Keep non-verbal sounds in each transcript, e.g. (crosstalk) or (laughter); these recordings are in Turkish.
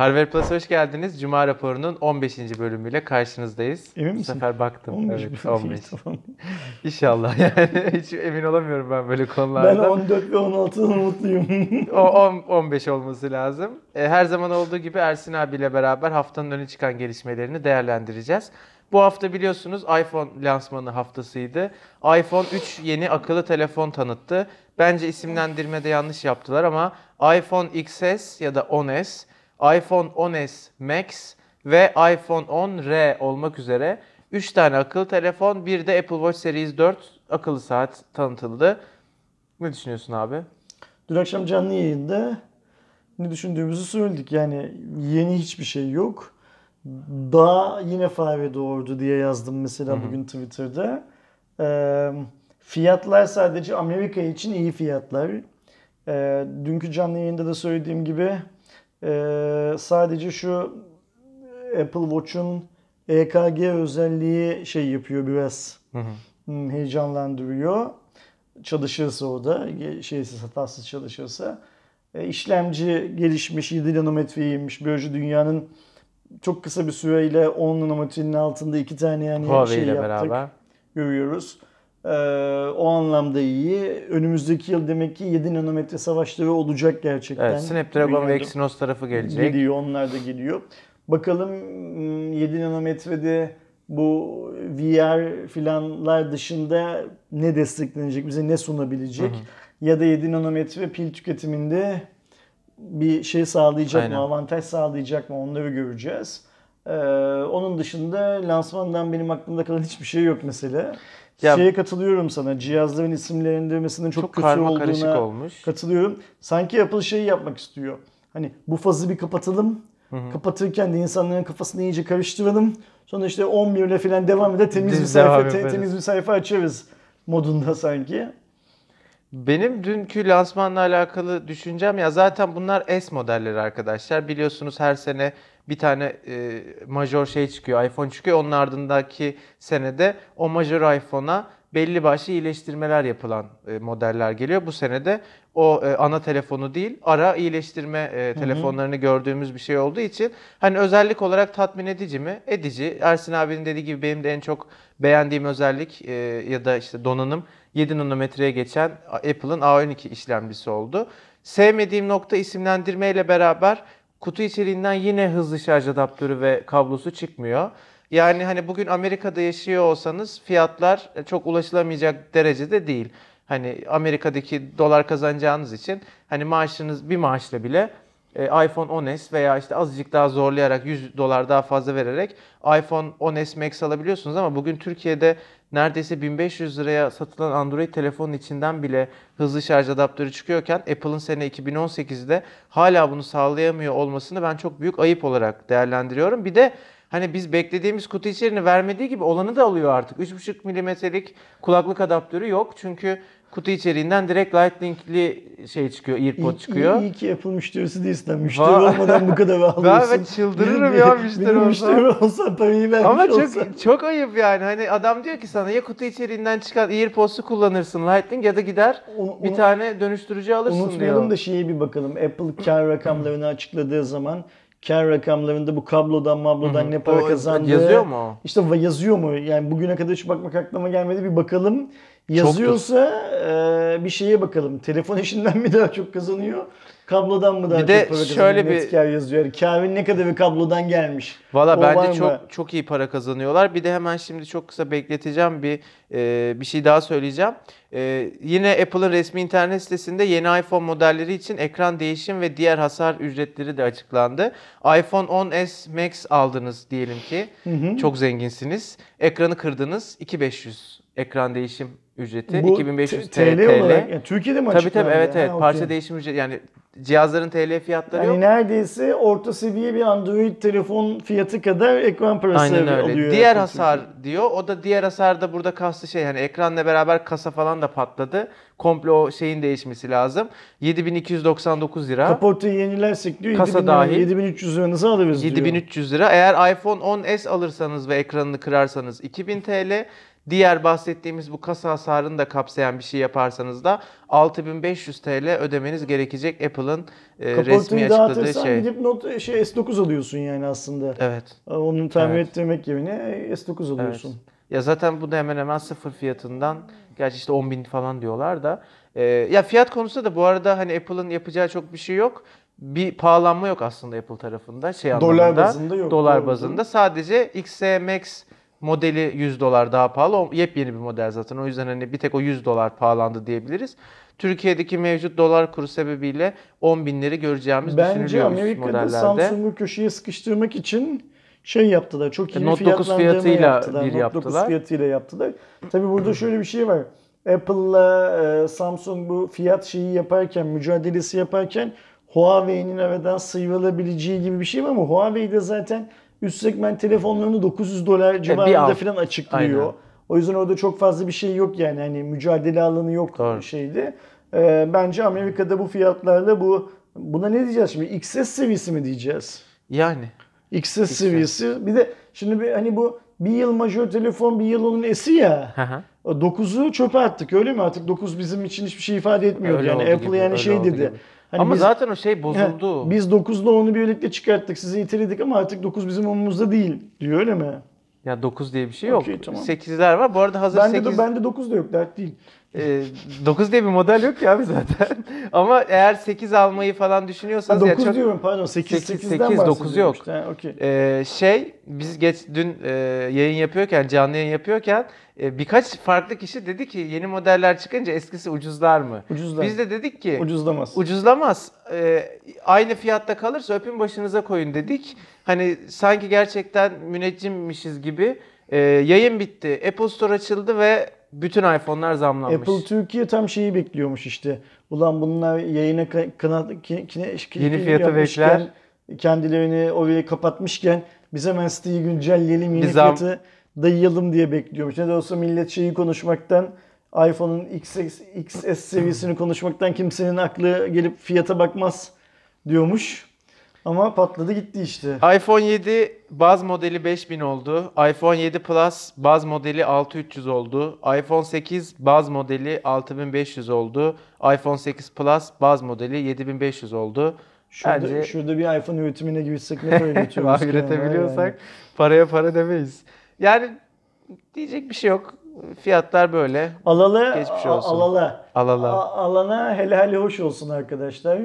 Harvard Plus'a hoş geldiniz. Cuma raporunun 15. bölümüyle karşınızdayız. Emin Bu misin? sefer baktım. 15 evet, mi? 15. (laughs) Tamam. İnşallah yani. (laughs) Hiç emin olamıyorum ben böyle Ben konularda. 14 ve 16'dan mutluyum. (laughs) O 10, 15 olması lazım. E, her zaman olduğu gibi Ersin abiyle beraber haftanın öne çıkan gelişmelerini değerlendireceğiz. Bu hafta biliyorsunuz iPhone lansmanı haftasıydı. iPhone 3 yeni akıllı telefon tanıttı. Bence isimlendirmede yanlış yaptılar ama iPhone XS ya da 10s, iPhone 10s Max ve iPhone 10R olmak üzere 3 tane akıllı telefon, bir de Apple Watch Series 4 akıllı saat tanıtıldı. Ne düşünüyorsun abi? Dün akşam canlı yayında ne düşündüğümüzü söyledik. Yani yeni hiçbir şey yok. Daha yine fare doğurdu diye yazdım mesela bugün Twitter'da. Ee, fiyatlar sadece Amerika için iyi fiyatlar. Ee, dünkü canlı yayında da söylediğim gibi e, sadece şu Apple Watch'un EKG özelliği şey yapıyor biraz. Hmm, heyecanlandırıyor. Çalışırsa o da, şeysiz hatasız çalışırsa. E, işlemci gelişmiş, 7 nanometreymiş. Böylece dünyanın çok kısa bir süreyle 10 nanometrenin altında iki tane yani Huawei şey ile yaptık. beraber. Görüyoruz. E, o anlamda iyi. Önümüzdeki yıl demek ki 7 nanometre savaşları olacak gerçekten. Evet, Snapdragon ve. Exynos tarafı gelecek. Geliyor, onlar da geliyor. Bakalım hmm, 7 nanometrede bu VR filanlar dışında ne desteklenecek, bize ne sunabilecek? Ya da 7 nanometre pil tüketiminde bir şey sağlayacak Aynen. mı, avantaj sağlayacak mı onları göreceğiz. Ee, onun dışında lansmandan benim aklımda kalan hiçbir şey yok mesela. Ya- Şeye katılıyorum sana. Cihazların isimlendirmesinin çok, Çok kötü karma karışık olduğuna olmuş. Katılıyorum. Sanki Apple şeyi yapmak istiyor. Hani bu fazı bir kapatalım. Kapatırken de insanların kafasını iyice karıştıralım. Sonra işte 11 ile falan devam eder. Temiz Biz bir sayfa te- temiz bir sayfa açarız modunda sanki. Benim dünkü lansmanla alakalı düşüncem ya zaten bunlar S modelleri arkadaşlar. Biliyorsunuz her sene bir tane e, major şey çıkıyor, iPhone çıkıyor. Onun ardındaki senede o major iPhone'a belli başlı iyileştirmeler yapılan e, modeller geliyor. Bu senede o e, ana telefonu değil, ara iyileştirme e, telefonlarını gördüğümüz bir şey olduğu için hani özellik olarak tatmin edici mi? Edici. Ersin abinin dediği gibi benim de en çok beğendiğim özellik e, ya da işte donanım 7 nanometreye geçen Apple'ın A12 işlemcisi oldu. Sevmediğim nokta isimlendirme ile beraber kutu içeriğinden yine hızlı şarj adaptörü ve kablosu çıkmıyor. Yani hani bugün Amerika'da yaşıyor olsanız fiyatlar çok ulaşılamayacak derecede değil. Hani Amerika'daki dolar kazanacağınız için hani maaşınız bir maaşla bile e, iPhone 10s veya işte azıcık daha zorlayarak 100 dolar daha fazla vererek iPhone 10s Max alabiliyorsunuz ama bugün Türkiye'de neredeyse 1500 liraya satılan Android telefonun içinden bile hızlı şarj adaptörü çıkıyorken Apple'ın sene 2018'de hala bunu sağlayamıyor olmasını ben çok büyük ayıp olarak değerlendiriyorum. Bir de hani biz beklediğimiz kutu içeriğini vermediği gibi olanı da alıyor artık. 3,5 milimetrelik kulaklık adaptörü yok çünkü kutu içeriğinden direkt Lightning'li şey çıkıyor, İyi, çıkıyor. iyi, iyi ki Apple müşterisi değilsin. Müşteri Va- olmadan bu kadar (laughs) alıyorsun. ben çıldırırım Benim- ya benim müşteri olsa. müşteri olsa parayı vermiş Ama olsa. çok çok ayıp yani. Hani adam diyor ki sana ya kutu içeriğinden çıkan AirPods'u kullanırsın Lightning ya da gider Onu- bir onu- tane dönüştürücü alırsın Unutmayalım diyor. da şeye bir bakalım. Apple kar rakamlarını açıkladığı zaman kar rakamlarında bu kablodan mablodan ne para O kazandığı yazıyor mu? İşte yazıyor mu? Yani bugüne kadar hiç bakmak aklıma gelmedi. Bir bakalım. Yazıyorsa e, bir şeye bakalım. Telefon işinden mi daha çok kazanıyor? Kablodan mı daha Bir de çok para kazanıyor? şöyle bir- Net kar yazıyor. Yani karın ne kadarı kablodan gelmiş? Valla bence mı? çok çok iyi para kazanıyorlar. Bir de hemen şimdi çok kısa bekleteceğim bir e, bir şey daha söyleyeceğim. E, yine Apple'ın resmi internet sitesinde yeni iPhone modelleri için ekran değişim ve diğer hasar ücretleri de açıklandı. iPhone 10s Max aldınız diyelim ki. Çok zenginsiniz. Ekranı kırdınız. 2500 ekran değişim ücreti. Bu 2500 T- TL. TL olarak yani Türkiye'de mi Tabii tabii evet evet. Ha, Parça değişim ücreti yani cihazların TL fiyatları Yani yok. neredeyse orta seviye bir Android telefon fiyatı kadar ekran parası Aynen öyle. alıyor. diğer hasar diyor. O da diğer hasar da burada kastı şey hani ekranla beraber kasa falan da patladı. Komple o şeyin değişmesi lazım. 7299 lira. Kaportayı yenilersek diyor Kasa 7000 dahil. 7300 liranızı alırız diyor. 7300 lira. Eğer iPhone 10s alırsanız ve ekranını kırarsanız 2000 TL. Diğer bahsettiğimiz bu kasa hasarını da kapsayan bir şey yaparsanız da 6500 TL ödemeniz gerekecek Apple'ın e, resmi açıkladığı şey. gidip not şey S9 alıyorsun yani aslında. Evet. Onu tamir Evet. ettirmek yerine S9 alıyorsun. Ya zaten bu da hemen hemen sıfır fiyatından gerçi işte 10 bin falan diyorlar da. Ee, ya fiyat konusunda da bu arada hani Apple'ın yapacağı çok bir şey yok. Bir pahalanma yok aslında Apple tarafında şey Dolar anlamında. bazında yok, Dolar bazında. Sadece XS Max modeli 100 dolar daha pahalı. O yepyeni bir model zaten. O yüzden hani bir tek o 100 dolar pahalandı diyebiliriz. Türkiye'deki mevcut dolar kuru sebebiyle 10 binleri göreceğimiz Bence düşünülüyor üst Amerika'da modellerde. Samsung'u köşeye sıkıştırmak için şey yaptılar. Çok iyi E, Note 9 fiyatlandırma fiyatıyla yaptılar. bir Note 9 yaptılar. fiyatıyla yaptılar. Tabii burada şöyle bir şey var. Apple'la e, Samsung bu fiyat şeyi yaparken, mücadelesi yaparken Huawei'nin aradan sıyrılabileceği gibi bir şey var ama Huawei de zaten üst segment telefonlarını 900 dolar civarında alt. falan açıklıyor. Aynen. O yüzden orada çok fazla bir şey yok yani hani mücadele alanı yok Doğru. şeydi. Ee, bence Amerika'da bu fiyatlarla bu buna ne diyeceğiz şimdi? XS seviyesi mi diyeceğiz? Yani. XS seviyesi. Bir de şimdi bir hani bu bir yıl majör telefon bir yıl onun esi ya. Hı hı. 9'u çöpe attık öyle mi? Artık 9 bizim için hiçbir şey ifade etmiyor Öyle yani. Apple gibi, yani şey dedi. gibi. Hani Ama biz- zaten o şey bozuldu. He, biz 9'la onu birlikte çıkarttık. Sizi iteledik ama artık 9 bizim umurumuzda değil diyor öyle mi? Ya 9 diye bir şey yok. Okey, tamam. 8'ler var. Bu arada hazır Bende 8 de bende 9 da yok dert değil. E, 9 diye bir model yok ya abi zaten. (laughs) Ama eğer 8 almayı falan Ha, düşünüyorsanız 9 ya çok diyorum pardon 8 Sekiz, 8'den sekiz, dokuz bahsediyorum yok. işte. Ha, okey. e, şey biz geç dün e, yayın yapıyorken canlı yayın yapıyorken e, birkaç farklı kişi dedi ki yeni modeller çıkınca eskisi ucuzlar mı? Ucuzlar. Biz de dedik ki Ucuzlamaz. ucuzlamaz. E, aynı fiyatta kalırsa öpün başınıza koyun dedik. Hani sanki gerçekten müneccimmişiz gibi. E, yayın bitti. Apple Store açıldı ve bütün iPhone'lar zamlanmış. Apple Türkiye tam şeyi bekliyormuş işte. Ulan bunlar yayına kanat ki, kine, ki- Yeni fiyatı bekler. Kendilerini oraya kapatmışken biz hemen siteyi güncelleyelim yeni Bir zam- fiyatı dayayalım diye bekliyormuş. Ne de olsa millet şeyi konuşmaktan iPhone'un XS, XS seviyesini konuşmaktan kimsenin aklı gelip fiyata bakmaz diyormuş. Ama patladı gitti işte. iPhone 7 baz modeli 5000 oldu. iPhone 7 Plus baz modeli 6300 oldu. iPhone 8 baz modeli 6500 oldu. iPhone 8 Plus baz modeli 7500 oldu. Şurada, Bence şurada bir iPhone üretimine girsek ne para götürürüz var ki yani, üretebiliyorsak yani. paraya para demeyiz. Yani diyecek bir şey yok. Fiyatlar böyle. Alalı, Geçmiş olsun. alala. Alala. A- alana helali hoş olsun arkadaşlar.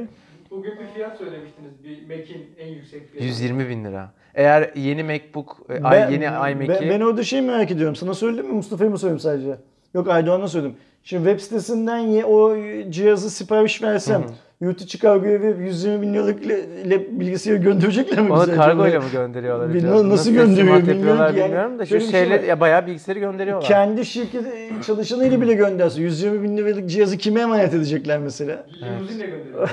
Bugün bir fiyat söylemiştiniz bir Mac'in en yüksek fiyatı. 120 bin lira. Eğer yeni MacBook, e, ay, yeni iMac'i... ben, ben orada şey merak ediyorum. Sana söyledim mi? Mustafa'ya mı söyledim sadece? Yok Aydoğan'a söyledim. Şimdi web sitesinden ye, o cihazı sipariş versem yurt içi kargoya verip 120 bin liralık ile, ile bilgisayarı gönderecekler mi Onu bize? kargoyla acaba? mı gönderiyorlar? Acaba? nasıl teslimat gönderiyor bilmiyorum yani. bilmiyorum da şu şey şeyler var. ya bayağı bilgisayarı gönderiyorlar. Kendi şirket çalışanıyla bile gönderse 120 bin liralık cihazı kime emanet edecekler mesela? Gönderiyorlar.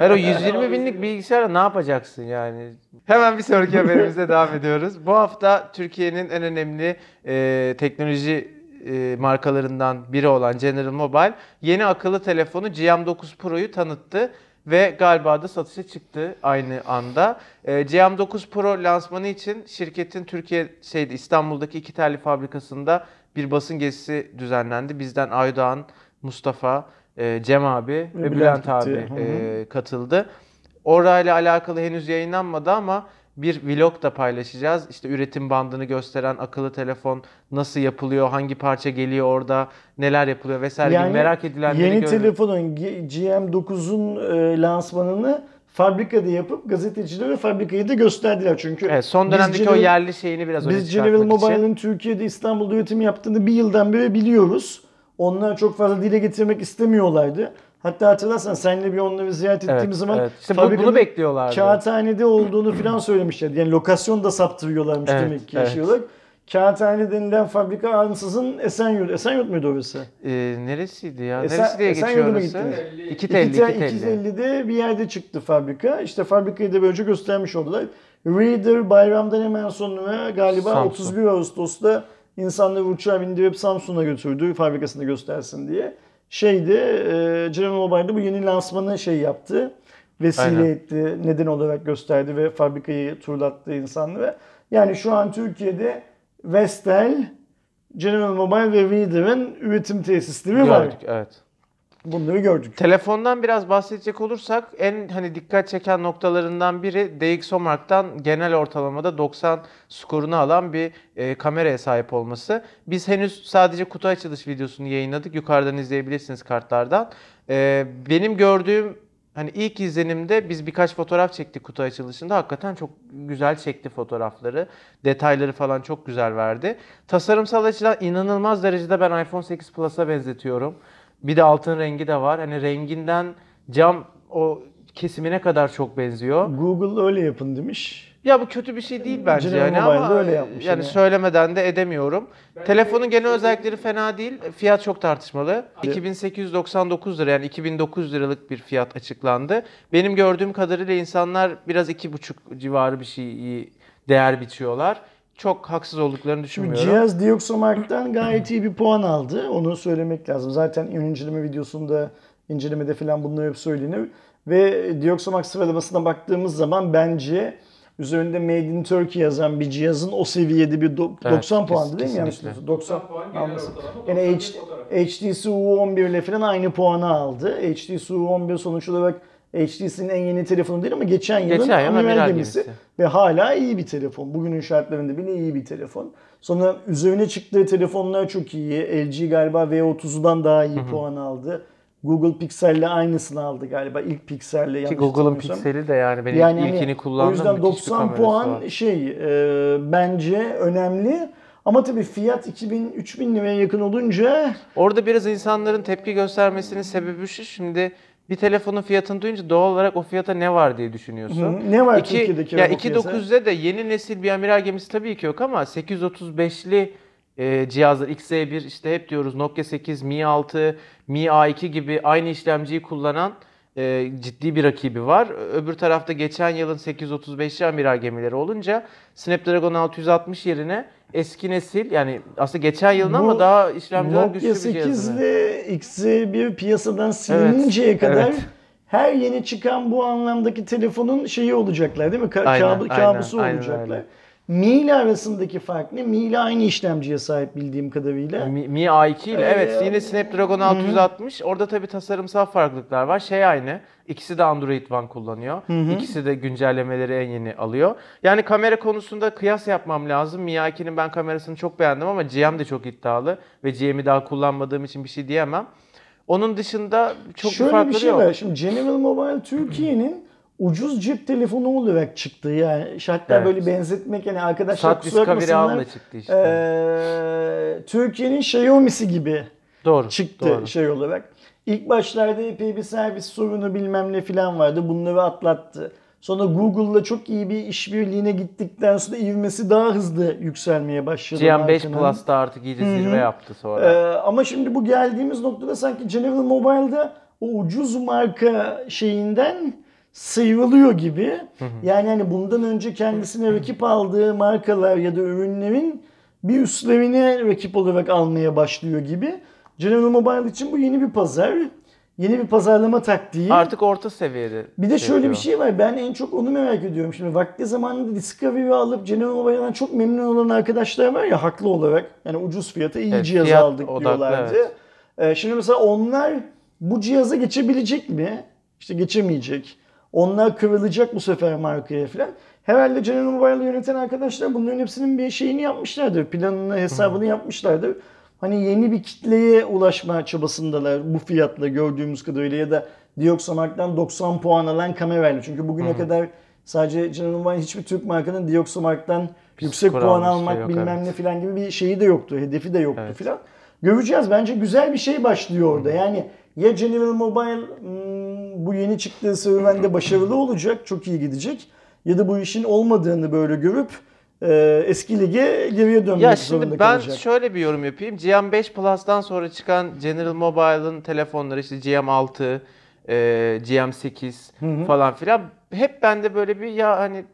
Her o 120 binlik bilgisayarla ne yapacaksın yani? Hemen bir sonraki haberimize devam ediyoruz. Bu hafta Türkiye'nin en önemli e, teknoloji e, markalarından biri olan General Mobile yeni akıllı telefonu GM9 Pro'yu tanıttı ve galiba da satışa çıktı aynı anda. E, GM9 Pro lansmanı için şirketin Türkiye şeydi İstanbul'daki iki terli fabrikasında bir basın gezisi düzenlendi. Bizden Aydoğan, Mustafa, e, Cem abi ve, Bülent Bülent, abi e, katıldı. Orayla alakalı henüz yayınlanmadı ama bir vlog da paylaşacağız. İşte üretim bandını gösteren akıllı telefon nasıl yapılıyor, hangi parça geliyor orada, neler yapılıyor vesaire gibi merak edilenleri yeni görün- telefonun G- GM9'un e, lansmanını fabrikada yapıp gazetecilere fabrikayı da gösterdiler çünkü. Evet, son dönemdeki o General- yerli şeyini biraz öne Biz General. Mobile'ın Türkiye'de İstanbul'da üretim yaptığını bir yıldan beri biliyoruz. Onlar çok fazla dile getirmek istemiyorlardı. Hatta hatırlarsan seninle bir onları ziyaret ettiğimiz Evet, zaman evet. İşte bu- fabrikanın bunu bekliyorlardı. Kağıthanede olduğunu falan söylemişlerdi. Yani lokasyon da saptırıyorlarmış Evet, demek ki evet. yaşıyorlar. Kağıthane denilen fabrika ansızın Esenyurt. Esenyurt muydu orası? Ee, neresiydi ya? Esen- Neresi diye Esenyurt'a geçiyor orası? gittiniz? 2 telli, 2 telli. 250'de bir yerde çıktı fabrika. İşte fabrikayı da böylece göstermiş oldular. Reader bayramdan hemen sonra galiba Samsung. 31 Ağustos'ta insanları uçağa bindirip Samsung'a götürdü fabrikasını göstersin diye. Şeydi, e, General Mobile'de bu yeni lansmanı şey yaptı. Vesile Aynen. etti, neden olarak gösterdi ve fabrikayı turlattı insanlara. Yani şu an Türkiye'de Vestel, General Mobile ve Reader'ın üretim tesisleri var. Gördük evet. Bunları gördük. Telefondan biraz bahsedecek olursak en hani dikkat çeken noktalarından biri DxOMark'tan genel ortalamada 90 skorunu alan bir e, kameraya sahip olması. Biz henüz sadece kutu açılış videosunu yayınladık. Yukarıdan izleyebilirsiniz kartlardan. E, benim gördüğüm hani ilk izlenimde biz birkaç fotoğraf çektik kutu açılışında. Hakikaten çok güzel çekti fotoğrafları. Detayları falan çok güzel verdi. Tasarımsal açıdan inanılmaz derecede ben iPhone 8 Plus'a benzetiyorum. Bir de altın rengi de var. Hani renginden cam o kesimine kadar çok benziyor. Google öyle yapın demiş. Ya bu kötü bir şey değil bence General yani Mobile'de ama öyle yapmış yani yine. söylemeden de edemiyorum. Ben Telefonun de- genel özellikleri fena değil. Fiyat çok tartışmalı. 2899 lira yani 2009 liralık bir fiyat açıklandı. Benim gördüğüm kadarıyla insanlar biraz 2,5 civarı bir şeyi değer biçiyorlar. Çok haksız olduklarını Şimdi düşünmüyorum. cihaz Dioxomark'tan gayet iyi bir puan aldı. Onu söylemek lazım. Zaten inceleme videosunda, incelemede falan bunlar hep söylenir. Ve Dioxomark sıralamasına baktığımız zaman bence üzerinde Made in Turkey yazan bir cihazın o seviyede bir do- Evet, 90 kes- puandı değil mi? Yanlış kesinlikle. biliyorsun. 90 90 puan alması. Yani 91 H-. HTC U11 ile falan aynı puanı aldı. HTC U11 sonuç olarak HTC'nin en yeni telefonu değil ama geçen yılın Geçen yıl amiral gemisi. gemisi. Ve hala iyi bir telefon. Bugünün şartlarında bile iyi bir telefon. Sonra üzerine çıktığı telefonlar çok iyi. LG galiba V30'dan daha iyi puan aldı. Google Pixel'le aynısını aldı galiba. İlk Pixel'le Ki Google'ın. Pixel'i de yani benim Yani hani ilkini kullandım. O yüzden müthiş bir 90 kamerası puan var. şey e, bence önemli. Ama tabii fiyat 2000-3000 liraya yakın olunca Orada biraz insanların tepki göstermesinin sebebi şu. Şimdi bir telefonun fiyatını duyunca doğal olarak o fiyata ne var diye düşünüyorsun. Hı, ne var İki, Türkiye'deki ya araba piyasa? 2.9'da de yeni nesil bir amiral gemisi tabii ki yok ama 835'li e, cihazlar XZ1 işte hep diyoruz Nokia 8, Mi 6, Mi A2 gibi aynı işlemciyi kullanan e, ciddi bir rakibi var. Öbür tarafta geçen yılın 835'li amiral gemileri olunca Snapdragon 660 yerine eski nesil yani aslında geçen yılın Bu ama daha işlemciler güçlü Nokia bir 8 cihazı. ile XZ1 piyasadan silininceye kadar evet. her yeni çıkan bu anlamdaki telefonun şeyi olacaklar değil mi? Ka- Aynen, kabu- aynen, kabusu aynen olacaklar. öyle. Mi ile arasındaki fark ne? Mi ile aynı işlemciye sahip bildiğim kadarıyla. Mi, Mi A2 ile Ee, evet yine Snapdragon 660. Orada tabii tasarımsal farklılıklar var. Şey aynı. İkisi de Android One kullanıyor. İkisi de güncellemeleri en yeni alıyor. Yani kamera konusunda kıyas yapmam lazım. Mi A2'nin ben kamerasını çok beğendim ama GM de çok iddialı ve GM'i daha kullanmadığım için bir şey diyemem. Onun dışında çok bir Şöyle bir farkları şey yok. var. Şimdi General Mobile Türkiye'nin ucuz cep telefonu olarak çıktı. Yani hatta Evet. böyle benzetmek yani arkadaşlar Sat kusura bakmasınlar. Çıktı işte. Ee, Türkiye'nin Xiaomi'si gibi doğru. çıktı doğru. şey olarak. İlk başlarda epey bir servis sorunu bilmem ne falan vardı. Bunları atlattı. Sonra Google'la çok iyi bir işbirliğine gittikten sonra ivmesi daha hızlı yükselmeye başladı. GM5 markanın. Plus'ta artık iyice zirve yaptı sonra. Ee, ama şimdi bu geldiğimiz noktada sanki General Mobile'da o ucuz marka şeyinden sıyrılıyor gibi. Yani hani bundan önce kendisine rakip aldığı markalar ya da ürünlerin bir üstlerine rakip olarak almaya başlıyor gibi. General Mobile için bu yeni bir pazar. Yeni bir pazarlama taktiği. Artık orta seviyede. Bir de şöyle bir yapıyor. şey var. Ben en çok onu merak ediyorum. Şimdi vakti zamanında Discovery'i alıp General Mobile'dan çok memnun olan arkadaşlar var ya haklı olarak. Yani ucuz fiyata iyi Evet, cihaz aldık odaklı, diyorlardı. evet. Ee, şimdi mesela onlar bu cihaza geçebilecek mi? İşte geçemeyecek. Onlar kırılacak bu sefer markaya falan. Herhalde General Mobile'ı yöneten arkadaşlar bunların hepsinin bir şeyini yapmışlardır. Planını, hesabını yapmışlardır. Hani yeni bir kitleye ulaşma çabasındalar bu fiyatla gördüğümüz kadarıyla ya da Dioxomark'tan 90 puan alan kamerayla. Çünkü bugüne kadar sadece General Mobile hiçbir Türk markanın Dioxomark'tan yüksek puan almak şey yok, bilmem evet. ne falan gibi bir şeyi de yoktu. Hedefi de yoktu Evet. falan. Göreceğiz. Bence güzel bir şey başlıyor orada. Yani ya General Mobile hmm, bu yeni çıktığı serüvende başarılı olacak, çok iyi gidecek. Ya da bu işin olmadığını böyle görüp e, eski lige geriye dönmek Ya zorunda şimdi ben kalacak. şöyle bir yorum yapayım. GM5 Plus'tan sonra çıkan General Mobile'ın telefonları işte GM6, e, GM8 falan filan hep bende böyle bir ya hani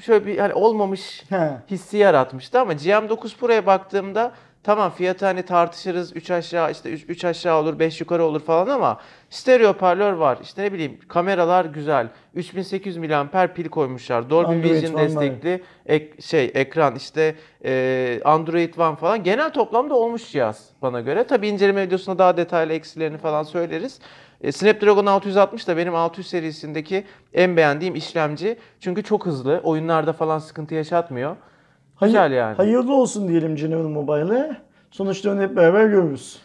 şöyle bir hani olmamış He. hissi yaratmıştı ama GM9 Pro'ya baktığımda tamam fiyatı hani tartışırız 3 aşağı işte 3 aşağı olur 5 yukarı olur falan ama stereo hoparlör var. İşte ne bileyim kameralar güzel. 3800 mAh pil koymuşlar. Dolby Android Vision One destekli ek, şey ekran işte e, Android One falan. Genel toplamda olmuş cihaz bana göre. Tabi inceleme videosunda daha detaylı eksilerini falan söyleriz. E, Snapdragon 660 da benim 600 serisindeki en beğendiğim işlemci. Çünkü çok hızlı. Oyunlarda falan sıkıntı yaşatmıyor. Güzel yani. Hayırlı olsun diyelim General Mobile'e. Sonuçta onu hep beraber görürüz.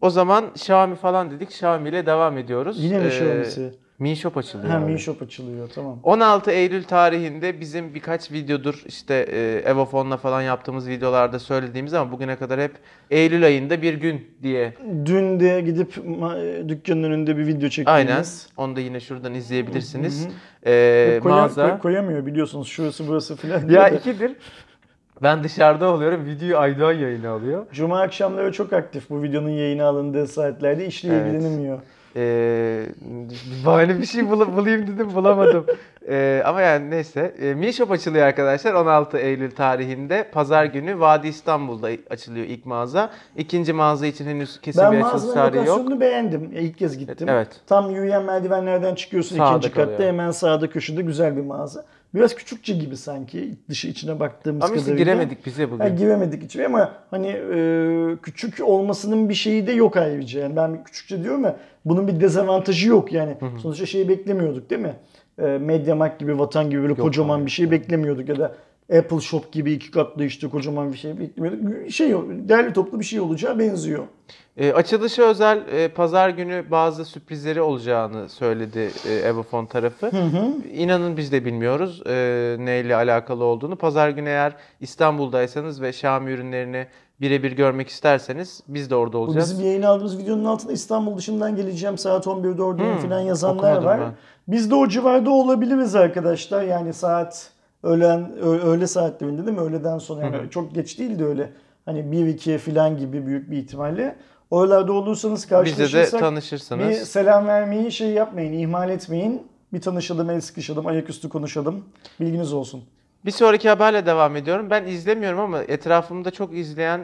O zaman Xiaomi falan dedik. Xiaomi ile devam ediyoruz. Yine mi Ee, Xiaomi'si? Mi Shop açılıyor. Ha. Mi Shop açılıyor tamam. 16 Eylül tarihinde bizim birkaç videodur işte e, Evofon'la falan yaptığımız videolarda söylediğimiz ama bugüne kadar hep Eylül ayında bir gün diye. Dün de gidip ma- dükkanın önünde bir video çektiğimiz. Aynen. Onu da yine şuradan izleyebilirsiniz. Hı Ee, Hep koyam- mağaza. koy- koyamıyor biliyorsunuz şurası burası filan. Ya ikidir. Ben dışarıda oluyorum. Videoyu Aydoğan yayını alıyor. Cuma akşamları çok aktif bu videonun yayına alındığı saatlerde işle Evet. ilgilenemiyor. Ee, bahane bir şey bul- bulayım dedim bulamadım. Ee, ama yani neyse. Ee, Mi Shop açılıyor arkadaşlar 16 Eylül tarihinde. Pazar günü Vadi İstanbul'da açılıyor ilk mağaza. İkinci mağaza için henüz kesin Ben bir açılış mağazanın tarihi yok. lokasyonunu beğendim. İlk kez gittim. Evet. Tam yürüyen merdivenlerden çıkıyorsun Sağda ikinci katta. kalıyor. Hemen sağda köşede güzel bir mağaza. Biraz küçükçe gibi sanki dışı içine baktığımız Ama kadarıyla. giremedik bize bugün. Ha, giremedik içeri ama hani e, küçük olmasının bir şeyi de yok ayrıca. Yani ben küçükçe diyorum ya bunun bir dezavantajı yok yani. Sonuçta şeyi beklemiyorduk değil mi? E, Mediamarkt gibi, Vatan gibi böyle kocaman abi. bir şey beklemiyorduk ya da Apple Shop gibi iki katlı işte kocaman bir şey beklemiyorduk. Şey değerli toplu bir şey olacağı benziyor. Ee, açılışı özel e, pazar günü bazı sürprizleri olacağını söyledi e, Evofon tarafı. İnanın biz de bilmiyoruz e, neyle alakalı olduğunu. Pazar günü eğer İstanbul'daysanız ve Xiaomi ürünlerini birebir görmek isterseniz biz de orada Bu olacağız. bizim yayın aldığımız videonun altında İstanbul dışından geleceğim saat 11'de oradayım Hmm, falan yazanlar var. ben. Biz de o civarda olabiliriz arkadaşlar. Yani saat öğlen öğle saatlerinde değil mi? Öğleden sonra yani çok geç değil de öyle. Hani 1-2'ye falan gibi büyük bir ihtimalle. Oralarda olursanız Bizle de karşılaşırsak bir tanışırsınız. selam vermeyi şey yapmayın, ihmal etmeyin. Bir tanışalım, el sıkışalım, ayaküstü konuşalım. Bilginiz olsun. Bir sonraki haberle devam ediyorum. Ben izlemiyorum ama etrafımda çok izleyen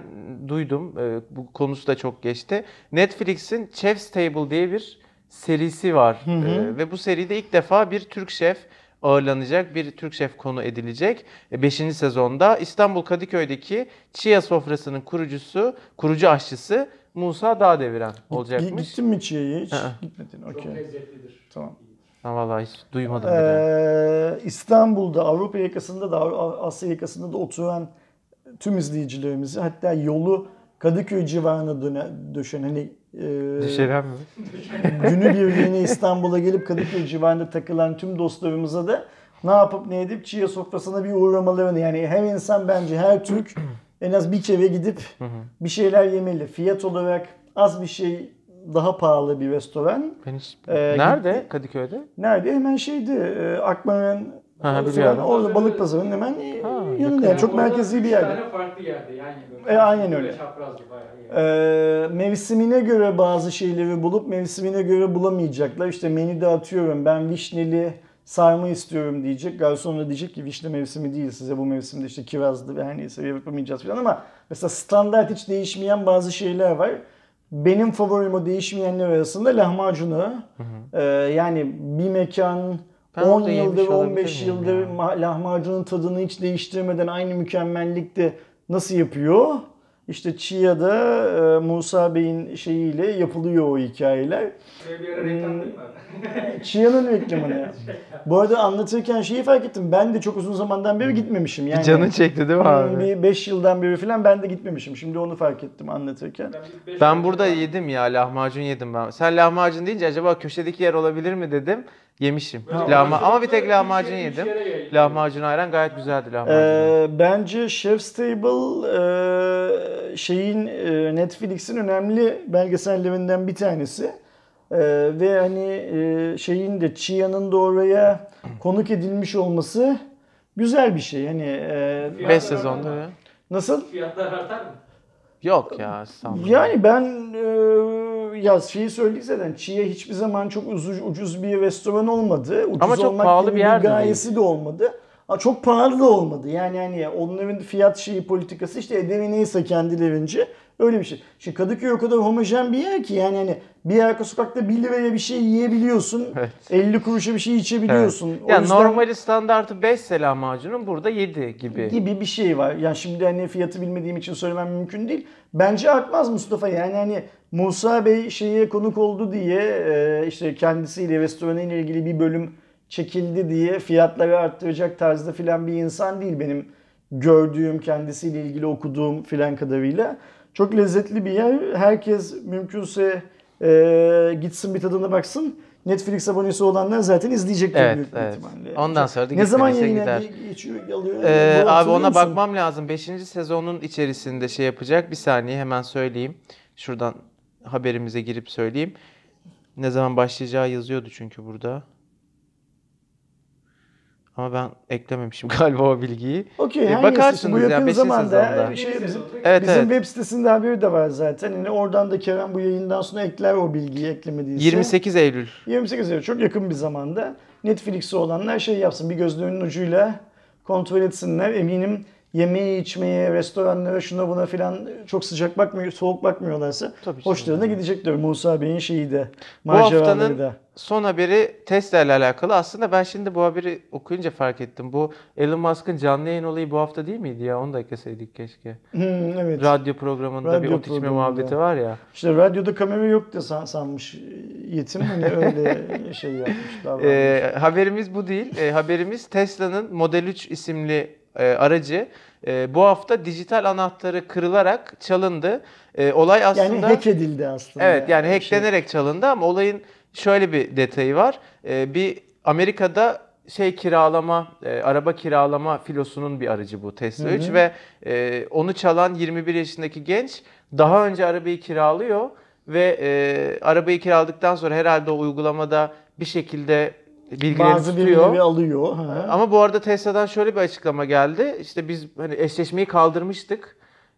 duydum. Ee, Bu konusu da çok geçti. Netflix'in Chef's Table diye bir serisi var. Ee, Ve bu seride ilk defa bir Türk şef ağırlanacak. Bir Türk şef konu edilecek. 5. sezonda İstanbul Kadıköy'deki Chia sofrasının kurucusu, kurucu aşçısı Musa Dağdeviren olacakmış. Gittin mi Çiğ'ye hiç? Hı. Gitmedin. Çok Okey. lezzetlidir. Tamam. Ha, vallahi hiç duymadım bile. Ee, İstanbul'da, Avrupa yakasında da, Asya yakasında da oturan tüm izleyicilerimizi hatta yolu Kadıköy civarına döne, döşen hani e, Düşeren mi? günü birliğine İstanbul'a gelip Kadıköy civarında takılan tüm dostlarımıza da ne yapıp ne edip Çiğ sofrasına bir uğramalarını yani her insan bence her Türk en az bir kere gidip bir şeyler yemeli. Fiyat olarak az bir şey daha pahalı bir restoran. Ben hiç... Ee, Nerede? gitti- Kadıköy'de? Nerede? Hemen şeydi. E, Akmaren Ha, biliyorum. orada balık pazarının hemen Ha, yanında. Yani çok merkezi bir yerde. tane farklı yerde yan yana. E, aynen öyle. Çaprazlı bayağı. yani. Ee, mevsimine göre bazı şeyleri bulup mevsimine göre bulamayacaklar. İşte menüde atıyorum ben vişneli sarma istiyorum diyecek. Garson da diyecek ki vişne mevsimi değil size bu mevsimde işte kirazlı ve her neyse yapamayacağız falan ama mesela standart hiç değişmeyen bazı şeyler var. Benim favorim o değişmeyenler arasında lahmacunu. Ee, yani bir mekan Ben 10 orada yemiş yıldır, olabilir 15 miyim yıldır ya? ma- lahmacunun tadını hiç değiştirmeden aynı mükemmellikte nasıl yapıyor? İşte Chia'da e, Musa Bey'in şeyiyle yapılıyor o hikayeler. Mi? (laughs) (laughs) Chia'nın reklamını. Bu arada anlatırken şeyi fark ettim. Ben de çok uzun zamandan beri gitmemişim. Yani, Canın çekti değil mi hmm, abi? Bir 5 yıldan beri falan ben de gitmemişim. Şimdi onu fark ettim anlatırken. Ben burada yedim ya lahmacun yedim ben. Sen lahmacun deyince acaba köşedeki yer olabilir mi dedim. Yemişim. Lahma ama bir tek lahmacun üç yedim. Lahmacun ayran gayet güzeldi lahmacun. Ee, bence Chef's Table e, şeyin e, Netflix'in önemli belgesellerinden bir tanesi. E, ve hani e, şeyin de Chia'nın da oraya konuk edilmiş olması güzel bir şey. Hani e, 5 sezonda ya. nasıl? Fiyatlar artar mı? Yok ya sanmıyorum. Yani ben e, ya şeyi söyledik zaten Chia hiçbir zaman çok ucuz, ucuz bir restoran olmadı. Ucuz Ama çok olmak pahalı gibi bir yer de gayesi de olmadı. Aa, Çok pahalı da olmadı. Yani hani onların fiyat şeyi politikası işte edevi neyse kendilerince öyle bir şey. Şimdi Kadıköy o kadar homojen bir yer ki yani hani bir arka sokakta 1 liraya bir şey yiyebiliyorsun. Evet. 50 kuruşa bir şey içebiliyorsun. O Ya yüzden- normali standartı 5 selam macunun burada 7 gibi. gibi bir şey var. Yani şimdi hani fiyatı bilmediğim için söylemem mümkün değil. Bence artmaz Mustafa. Yani hani Musa Bey şeye konuk oldu diye e, işte kendisiyle restoranıyla ilgili bir bölüm çekildi diye fiyatları arttıracak tarzda filan bir insan değil benim gördüğüm kendisiyle ilgili okuduğum filan kadarıyla. Çok lezzetli bir yer. Herkes mümkünse e, gitsin bir tadına baksın. Netflix abonesi olanlar zaten izleyecektir Evet, büyük evet. ihtimalle. Ondan sonra da ne zaman alıyor? Ee, Bu abi ona musun? bakmam lazım. 5. sezonun içerisinde şey yapacak. Bir saniye hemen söyleyeyim. Şuradan haberimize girip söyleyeyim. Ne zaman başlayacağı yazıyordu çünkü burada. Ama ben eklememişim (laughs) galiba o bilgiyi. Okey, E, bakarsınız bu ya, yakın beşinci zamanda sezonda. şey, bizim. Evet bizim evet. web sitesinde haberi de var zaten. Yani oradan da Kerem bu yayından sonra ekler o bilgiyi eklemediyse. 28 Eylül. 28 Eylül çok yakın bir zamanda Netflix'i olanlar şey yapsın bir gözlerinin ucuyla kontrol etsinler. Eminim yemeğe, içmeye, restoranlara, şuna buna filan çok sıcak bakmıyor, soğuk bakmıyorlarsa Tabii hoşlarına canım. gidecekler. Musa Bey'in şeyi de, Bu haftanın da. son haberi Tesla ile alakalı. Aslında ben şimdi bu haberi okuyunca fark ettim. Bu Elon Musk'ın canlı yayın olayı bu hafta değil miydi ya? Onu da ekleseydik keşke. Hmm, evet. Radyo programında bir Radyo ot içme muhabbeti var ya. İşte radyoda kamera yok da san- sanmış yetim hani öyle şey yapmış. Ee, haberimiz bu değil. Ee, haberimiz Tesla'nın Model 3 isimli e, aracı e, bu hafta dijital anahtarı kırılarak çalındı. E, olay aslında yani hack edildi aslında. Evet yani Şey. hacklenerek çalındı ama olayın şöyle bir detayı var. Ee, bir Amerika'da şey kiralama, e, araba kiralama filosunun bir aracı bu Tesla Hı hı. 3 ve e, onu çalan 21 yaşındaki genç daha önce arabayı kiralıyor ve e, arabayı kiraladıktan sonra herhalde o uygulamada bir şekilde bilgileri Bazı tutuyor. birileri alıyor. Ha. Ama bu arada Tesla'dan şöyle bir açıklama geldi. İşte biz hani eşleşmeyi kaldırmıştık.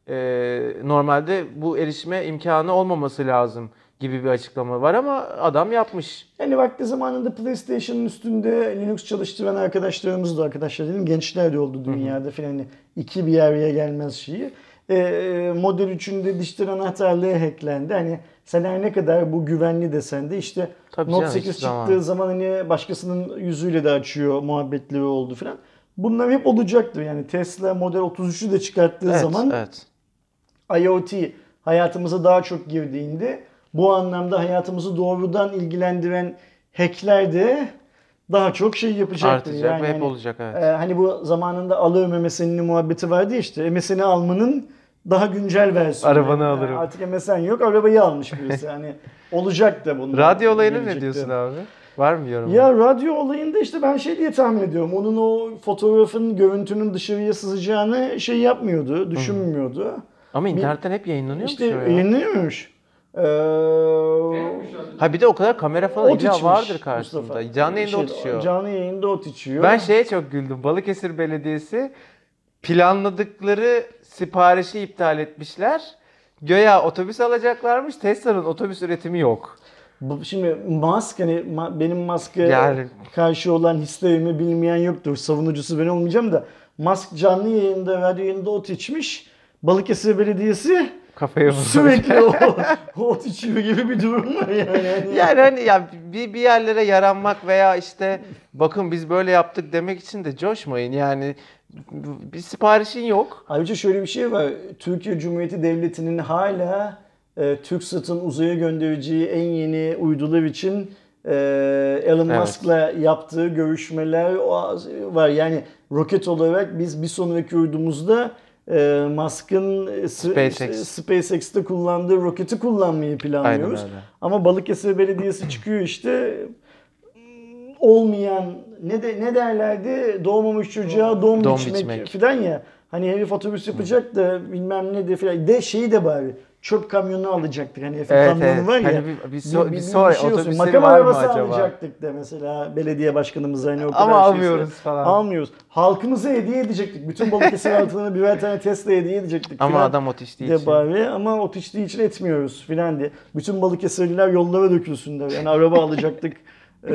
Ee, normalde bu erişime imkanı olmaması lazım gibi bir açıklama var ama adam yapmış. Yani vakti zamanında PlayStation'ın üstünde Linux çalıştıran arkadaşlarımız da arkadaşlar dedim gençler de oldu dünyada filan hani iki bir araya gelmez şeyi. Ee, Model 3'ün de dijital anahtarlığı hacklendi. Hani sen her ne kadar bu güvenli desen de işte Tabii Note canım, 8 hiçbir çıktığı zaman. zaman hani başkasının yüzüyle de açıyor muhabbetleri oldu filan. Bunlar hep olacaktır. Yani Tesla Model 33'ü de çıkarttığı Evet, zaman evet. IoT hayatımıza daha çok girdiğinde bu anlamda hayatımızı doğrudan ilgilendiren hackler de daha çok şey yapacaktır. Artacak yani ve hep hani, olacak evet. e, hani bu zamanında alır MSN'in muhabbeti vardı işte MSN'i almanın daha güncel versiyonu. Arabanı Yani alırım. Artık MSN yok arabayı almış birisi. hani (laughs) olacak da bunun. Radyo olayına ne diyorsun abi? Var mı yorumun? Ya radyo olayında işte ben şey diye tahmin ediyorum. Onun o fotoğrafın, görüntünün dışarıya sızacağını şey yapmıyordu, düşünmüyordu. Ama internetten hep yayınlanıyormuş İşte ya. yayınlanıyormuş. Ee, Ha bir de o kadar kamera falan ot içmiş vardır karşısında. Mustafa. Canlı yayında Şey, ot içiyor. Canlı yayında ot içiyor. Ben şeye çok güldüm. Balıkesir Belediyesi planladıkları siparişi iptal etmişler. Göya otobüs alacaklarmış. Tesla'nın otobüs üretimi yok. Bu- Şimdi Musk hani ma- benim Musk'a Yani. karşı olan hislerimi bilmeyen yoktur. Savunucusu ben olmayacağım da Musk canlı yayında, radyo yayında ot içmiş. Balıkesir Belediyesi Kafayı vurdu. sürekli o, o (laughs) ot içiyor gibi bir durum var yani. Hani- (laughs) Yani hani ya bir, bir yerlere yaranmak veya işte bakın biz böyle yaptık demek için de coşmayın. Yani bir siparişin yok. Ayrıca şöyle bir şey var. Türkiye Cumhuriyeti Devleti'nin hala e, TürkSat'ın uzaya göndereceği en yeni uydular için e, Elon Evet. Musk'la yaptığı görüşmeler var. Yani roket olarak biz bir sonraki uydumuzda e, Musk'ın e, SpaceX. SpaceX'te kullandığı roketi kullanmayı planlıyoruz. Aynen öyle. Ama Balıkesir Belediyesi çıkıyor işte olmayan ne de ne derlerdi doğmamış çocuğa dom, Dom biçmek, biçmek. filan ya. Hani herif otobüs yapacak da bilmem ne de filan. De şeyi de bari çöp kamyonu alacaktık. Hani herifin Evet, kamyonu evet. var ya. Hani bir- bir so- bir sonra olsun. otobüsleri Makam arabası acaba? alacaktık da mesela belediye başkanımız hani o kadar Ama şeyse- almıyoruz falan. Almıyoruz. Halkımıza hediye edecektik. Bütün Balıkesir (laughs) altına birer tane Tesla hediye edecektik. Ama adam ot içtiği de için. bari ama ot içtiği için etmiyoruz filan diye. Bütün Balıkesirliler yollara dökülsünler. Yani araba alacaktık. (laughs) Eee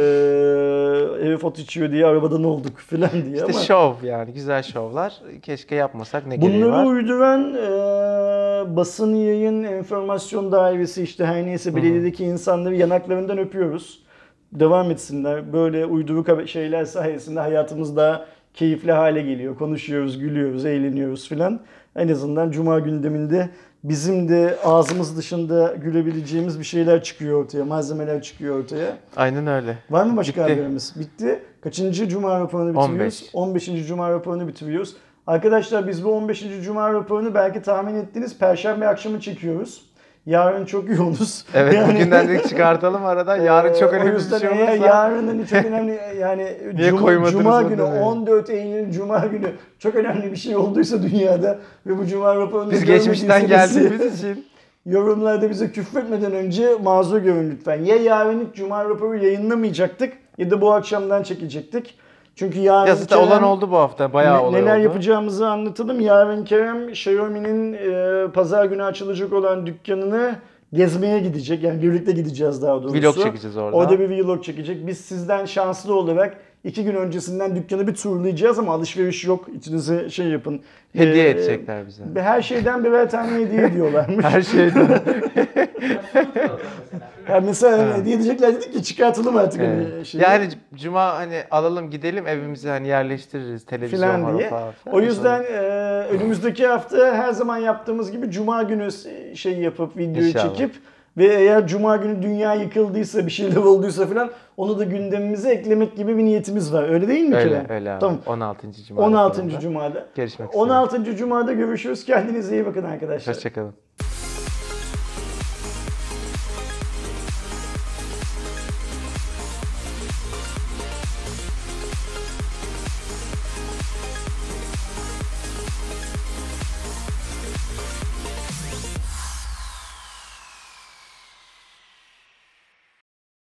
herif ot içiyor diye arabadan olduk falan diye İşte ama şov yani güzel şovlar. Keşke yapmasak ne gereği bunları var. uyduran e, basın yayın enformasyon dairesi işte her neyse belediyedeki insanları yanaklarından öpüyoruz. Devam etsinler. Böyle uyduruk şeyler sayesinde hayatımız daha keyifli hale geliyor. Konuşuyoruz, gülüyoruz, eğleniyoruz filan. En azından cuma gündeminde bizim de ağzımız dışında gülebileceğimiz bir şeyler çıkıyor ortaya, malzemeler çıkıyor ortaya. Aynen öyle. Var mı başka Bitti. haberimiz? Bitti. Kaçıncı cuma raporunu bitiriyoruz? 15. 15. cuma raporunu bitiriyoruz. Arkadaşlar biz bu 15. cuma raporunu belki tahmin ettiniz Perşembe akşamı çekiyoruz. Yarın çok yoğunuz. (laughs) Evet Yani- bugünden de çıkartalım aradan. (laughs) Yarın Ee, çok o önemli bir şey olursa. yarın hani çok (laughs) önemli yani Niye cuma, koymadınız cuma günü yani? 14 Eylül cuma günü çok önemli bir şey olduysa dünyada ve bu cuma raporunu Biz geçmişten geldiğimiz için. Yorumlarda bize küfretmeden önce mazur görün lütfen. Ya yarın cuma raporu yayınlamayacaktık ya da bu akşamdan çekecektik. Çünkü yarın Ya zaten Kerem- olan oldu bu hafta. Bayağı ne- olay neler oldu. yapacağımızı anlatalım. Yarın Kerem Xiaomi'nin e, pazar günü açılacak olan dükkanını gezmeye gidecek. Yani birlikte gideceğiz daha doğrusu. Vlog çekeceğiz orada. Orada bir vlog çekecek. Biz sizden şanslı olarak iki gün öncesinden dükkanı bir turlayacağız ama alışveriş yok. İçinize şey yapın. Hediye Ee, edecekler bize. ve Her şeyden birer tane hediye ediyorlarmış. Her şeyden. (laughs) Yani mesela hani hediye edecekler dedik ki çıkartalım artık Evet. hani şeyi. Yani cuma hani alalım gidelim evimize hani yerleştiririz televizyon Filan var diye. falan. O yüzden e, önümüzdeki hafta her zaman yaptığımız gibi cuma günü şey yapıp videoyu İnşallah. çekip ve eğer cuma günü dünya yıkıldıysa bir şeyler olduysa filan onu da gündemimize eklemek gibi bir niyetimiz var. Öyle değil mi öyle Kerem? öyle abi. Tamam. 16. cuma. 16. raporunda. Cuma'da. Görüşmek üzere. 16. Cuma'da görüşürüz. Kendinize iyi bakın arkadaşlar. Hoşçakalın.